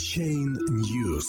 Chain News.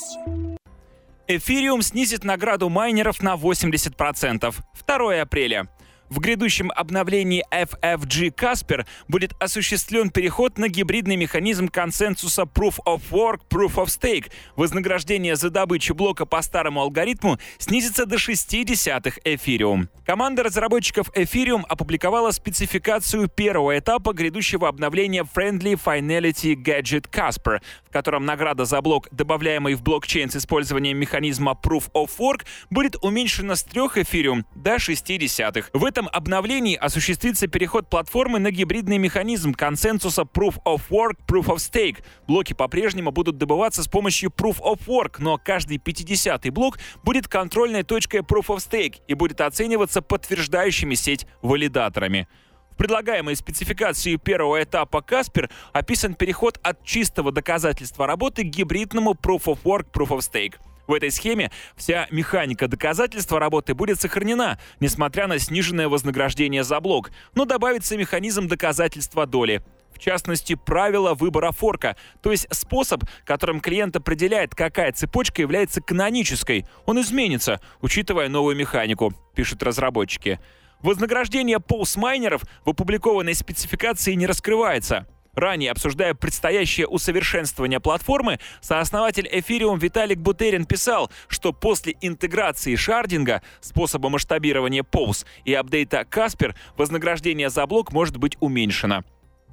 Эфириум снизит награду майнеров на 80%. 2 апреля. В грядущем обновлении FFG Casper будет осуществлен переход на гибридный механизм консенсуса Proof of Work, Proof of Stake. Вознаграждение за добычу блока по старому алгоритму снизится до 0,6 эфириум. Команда разработчиков Ethereum опубликовала спецификацию первого этапа грядущего обновления Friendly Finality Gadget Casper, в котором награда за блок, добавляемый в блокчейн с использованием механизма Proof of Work, будет уменьшена с 3 эфириум до 0,6. В этом обновлении осуществится переход платформы на гибридный механизм консенсуса Proof of Work, Proof of Stake. Блоки по-прежнему будут добываться с помощью Proof of Work, но каждый 50-й блок будет контрольной точкой Proof of Stake и будет оцениваться подтверждающими сеть валидаторами. В предлагаемой спецификации первого этапа Каспер описан переход от чистого доказательства работы к гибридному Proof of Work, Proof of Stake. В этой схеме вся механика доказательства работы будет сохранена, несмотря на сниженное вознаграждение за блок, но добавится механизм доказательства доли. В частности, правило выбора форка, то есть способ, которым клиент определяет, какая цепочка является канонической. Он изменится, учитывая новую механику, пишут разработчики. Вознаграждение поус-майнеров в опубликованной спецификации не раскрывается. Ранее, обсуждая предстоящее усовершенствование платформы, сооснователь Ethereum Виталик Бутерин писал, что после интеграции шардинга, способа масштабирования POS и апдейта Casper, вознаграждение за блок может быть уменьшено.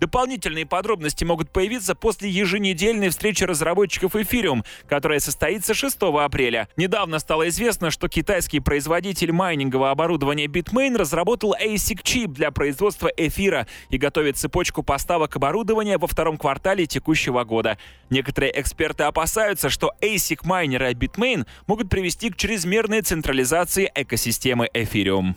Дополнительные подробности могут появиться после еженедельной встречи разработчиков Ethereum, которая состоится 6 апреля. Недавно стало известно, что китайский производитель майнингового оборудования Bitmain разработал ASIC-чип для производства эфира и готовит цепочку поставок оборудования во втором квартале текущего года. Некоторые эксперты опасаются, что ASIC-майнеры Bitmain могут привести к чрезмерной централизации экосистемы Ethereum.